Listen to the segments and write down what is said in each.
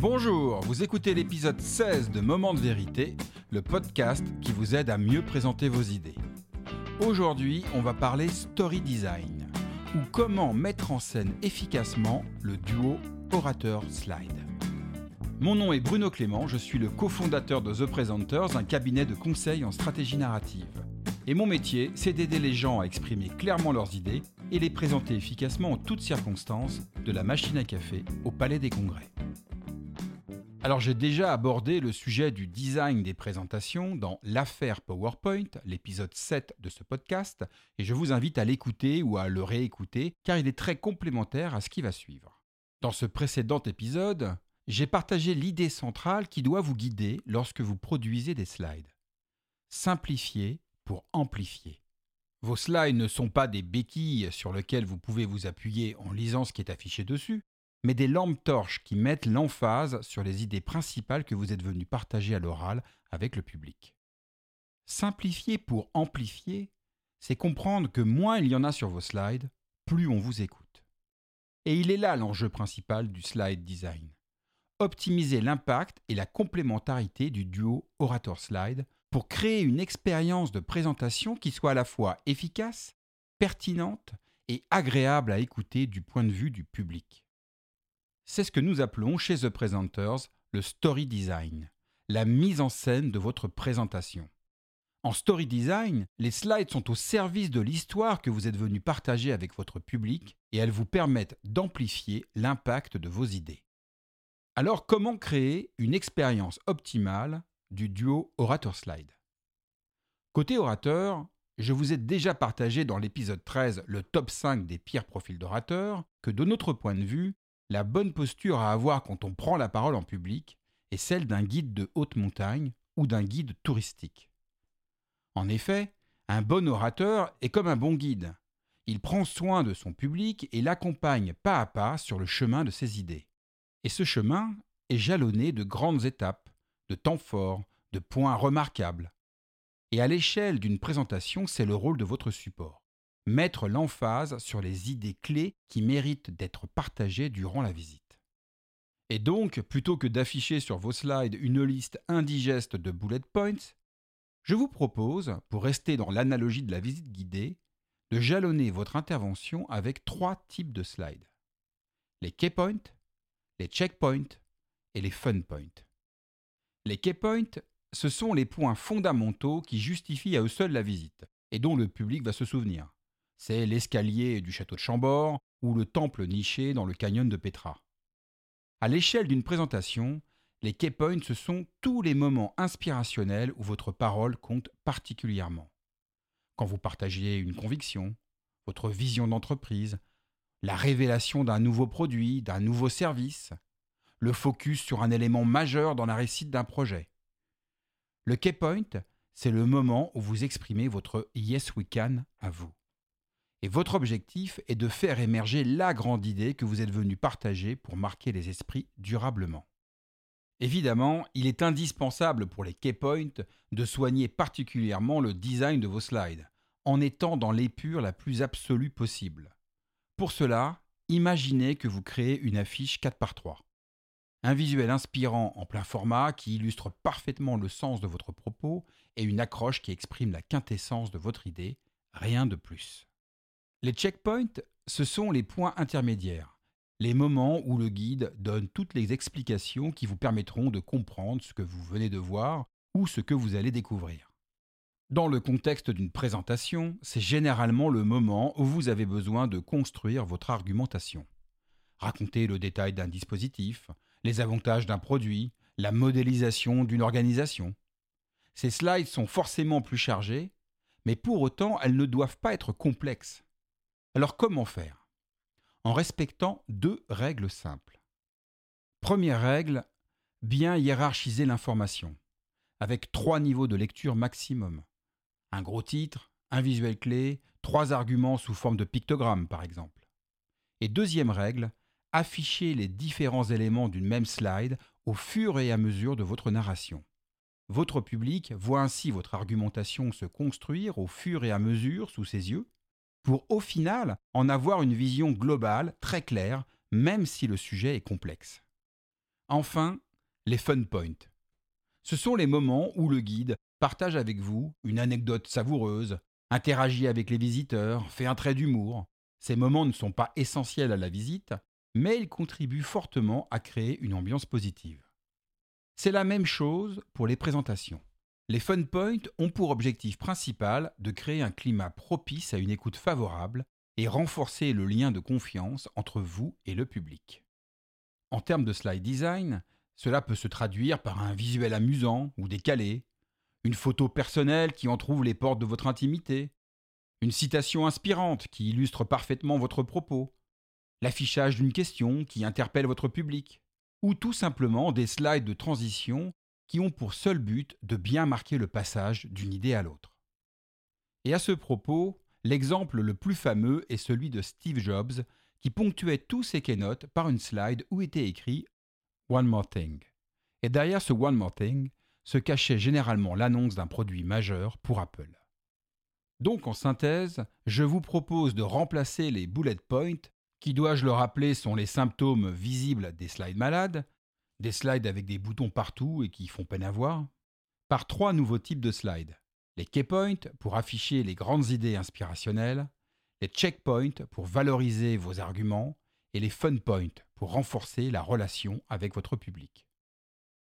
Bonjour, vous écoutez l'épisode 16 de Moment de vérité, le podcast qui vous aide à mieux présenter vos idées. Aujourd'hui, on va parler story design, ou comment mettre en scène efficacement le duo orateur-slide. Mon nom est Bruno Clément, je suis le cofondateur de The Presenters, un cabinet de conseil en stratégie narrative. Et mon métier, c'est d'aider les gens à exprimer clairement leurs idées et les présenter efficacement en toutes circonstances, de la machine à café au palais des congrès. Alors j'ai déjà abordé le sujet du design des présentations dans l'affaire PowerPoint, l'épisode 7 de ce podcast, et je vous invite à l'écouter ou à le réécouter car il est très complémentaire à ce qui va suivre. Dans ce précédent épisode, j'ai partagé l'idée centrale qui doit vous guider lorsque vous produisez des slides. Simplifier pour amplifier. Vos slides ne sont pas des béquilles sur lesquelles vous pouvez vous appuyer en lisant ce qui est affiché dessus, mais des lampes torches qui mettent l'emphase sur les idées principales que vous êtes venu partager à l'oral avec le public. Simplifier pour amplifier, c'est comprendre que moins il y en a sur vos slides, plus on vous écoute. Et il est là l'enjeu principal du slide design. Optimiser l'impact et la complémentarité du duo orator-slide pour créer une expérience de présentation qui soit à la fois efficace, pertinente et agréable à écouter du point de vue du public. C'est ce que nous appelons chez The Presenters le story design, la mise en scène de votre présentation. En story design, les slides sont au service de l'histoire que vous êtes venu partager avec votre public et elles vous permettent d'amplifier l'impact de vos idées. Alors comment créer une expérience optimale du duo orateur-slide Côté orateur, je vous ai déjà partagé dans l'épisode 13 le top 5 des pires profils d'orateurs que de notre point de vue, la bonne posture à avoir quand on prend la parole en public est celle d'un guide de haute montagne ou d'un guide touristique. En effet, un bon orateur est comme un bon guide. Il prend soin de son public et l'accompagne pas à pas sur le chemin de ses idées. Et ce chemin est jalonné de grandes étapes, de temps forts, de points remarquables. Et à l'échelle d'une présentation, c'est le rôle de votre support mettre l'emphase sur les idées clés qui méritent d'être partagées durant la visite. Et donc, plutôt que d'afficher sur vos slides une liste indigeste de bullet points, je vous propose, pour rester dans l'analogie de la visite guidée, de jalonner votre intervention avec trois types de slides. Les key points, les checkpoints et les fun points. Les key points, ce sont les points fondamentaux qui justifient à eux seuls la visite et dont le public va se souvenir. C'est l'escalier du château de Chambord ou le temple niché dans le canyon de Petra. À l'échelle d'une présentation, les key points, ce sont tous les moments inspirationnels où votre parole compte particulièrement. Quand vous partagez une conviction, votre vision d'entreprise, la révélation d'un nouveau produit, d'un nouveau service, le focus sur un élément majeur dans la réussite d'un projet. Le key point, c'est le moment où vous exprimez votre yes we can à vous. Et votre objectif est de faire émerger la grande idée que vous êtes venu partager pour marquer les esprits durablement. Évidemment, il est indispensable pour les key points de soigner particulièrement le design de vos slides, en étant dans l'épure la plus absolue possible. Pour cela, imaginez que vous créez une affiche 4 par 3 Un visuel inspirant en plein format qui illustre parfaitement le sens de votre propos et une accroche qui exprime la quintessence de votre idée, rien de plus. Les checkpoints, ce sont les points intermédiaires, les moments où le guide donne toutes les explications qui vous permettront de comprendre ce que vous venez de voir ou ce que vous allez découvrir. Dans le contexte d'une présentation, c'est généralement le moment où vous avez besoin de construire votre argumentation. Raconter le détail d'un dispositif, les avantages d'un produit, la modélisation d'une organisation. Ces slides sont forcément plus chargés, mais pour autant elles ne doivent pas être complexes. Alors comment faire? En respectant deux règles simples. Première règle, bien hiérarchiser l'information, avec trois niveaux de lecture maximum. Un gros titre, un visuel clé, trois arguments sous forme de pictogramme par exemple. Et deuxième règle, afficher les différents éléments d'une même slide au fur et à mesure de votre narration. Votre public voit ainsi votre argumentation se construire au fur et à mesure sous ses yeux, pour au final en avoir une vision globale, très claire, même si le sujet est complexe. Enfin, les fun points. Ce sont les moments où le guide partage avec vous une anecdote savoureuse, interagit avec les visiteurs, fait un trait d'humour. Ces moments ne sont pas essentiels à la visite, mais ils contribuent fortement à créer une ambiance positive. C'est la même chose pour les présentations. Les fun points ont pour objectif principal de créer un climat propice à une écoute favorable et renforcer le lien de confiance entre vous et le public. En termes de slide design, cela peut se traduire par un visuel amusant ou décalé, une photo personnelle qui en trouve les portes de votre intimité, une citation inspirante qui illustre parfaitement votre propos, l'affichage d'une question qui interpelle votre public, ou tout simplement des slides de transition qui ont pour seul but de bien marquer le passage d'une idée à l'autre. Et à ce propos, l'exemple le plus fameux est celui de Steve Jobs, qui ponctuait tous ses keynotes par une slide où était écrit One More Thing. Et derrière ce One More Thing se cachait généralement l'annonce d'un produit majeur pour Apple. Donc en synthèse, je vous propose de remplacer les bullet points, qui dois-je le rappeler sont les symptômes visibles des slides malades, des slides avec des boutons partout et qui font peine à voir, par trois nouveaux types de slides. Les key points pour afficher les grandes idées inspirationnelles, les checkpoints pour valoriser vos arguments et les fun points pour renforcer la relation avec votre public.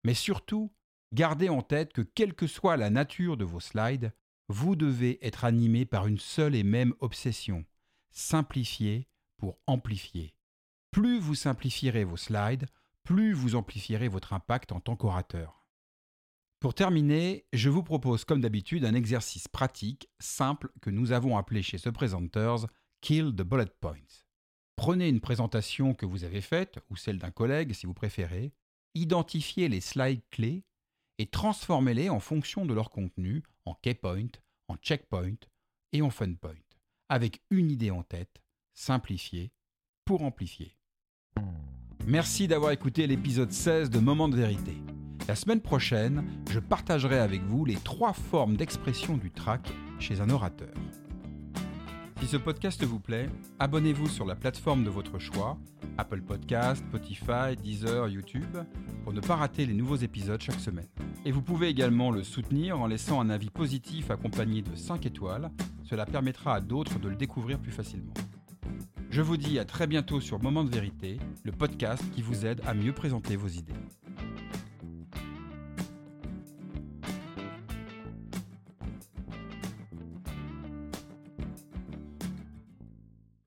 Mais surtout, gardez en tête que quelle que soit la nature de vos slides, vous devez être animé par une seule et même obsession, simplifier pour amplifier. Plus vous simplifierez vos slides, plus vous amplifierez votre impact en tant qu'orateur. Pour terminer, je vous propose comme d'habitude un exercice pratique, simple, que nous avons appelé chez The Presenters Kill the Bullet Points. Prenez une présentation que vous avez faite, ou celle d'un collègue si vous préférez, identifiez les slides clés et transformez-les en fonction de leur contenu en key point, en checkpoint et en fun point, avec une idée en tête, simplifiée pour amplifier. Merci d'avoir écouté l'épisode 16 de Moment de vérité. La semaine prochaine, je partagerai avec vous les trois formes d'expression du trac chez un orateur. Si ce podcast vous plaît, abonnez-vous sur la plateforme de votre choix, Apple Podcast, Spotify, Deezer, YouTube, pour ne pas rater les nouveaux épisodes chaque semaine. Et vous pouvez également le soutenir en laissant un avis positif accompagné de 5 étoiles, cela permettra à d'autres de le découvrir plus facilement. Je vous dis à très bientôt sur Moment de vérité, le podcast qui vous aide à mieux présenter vos idées.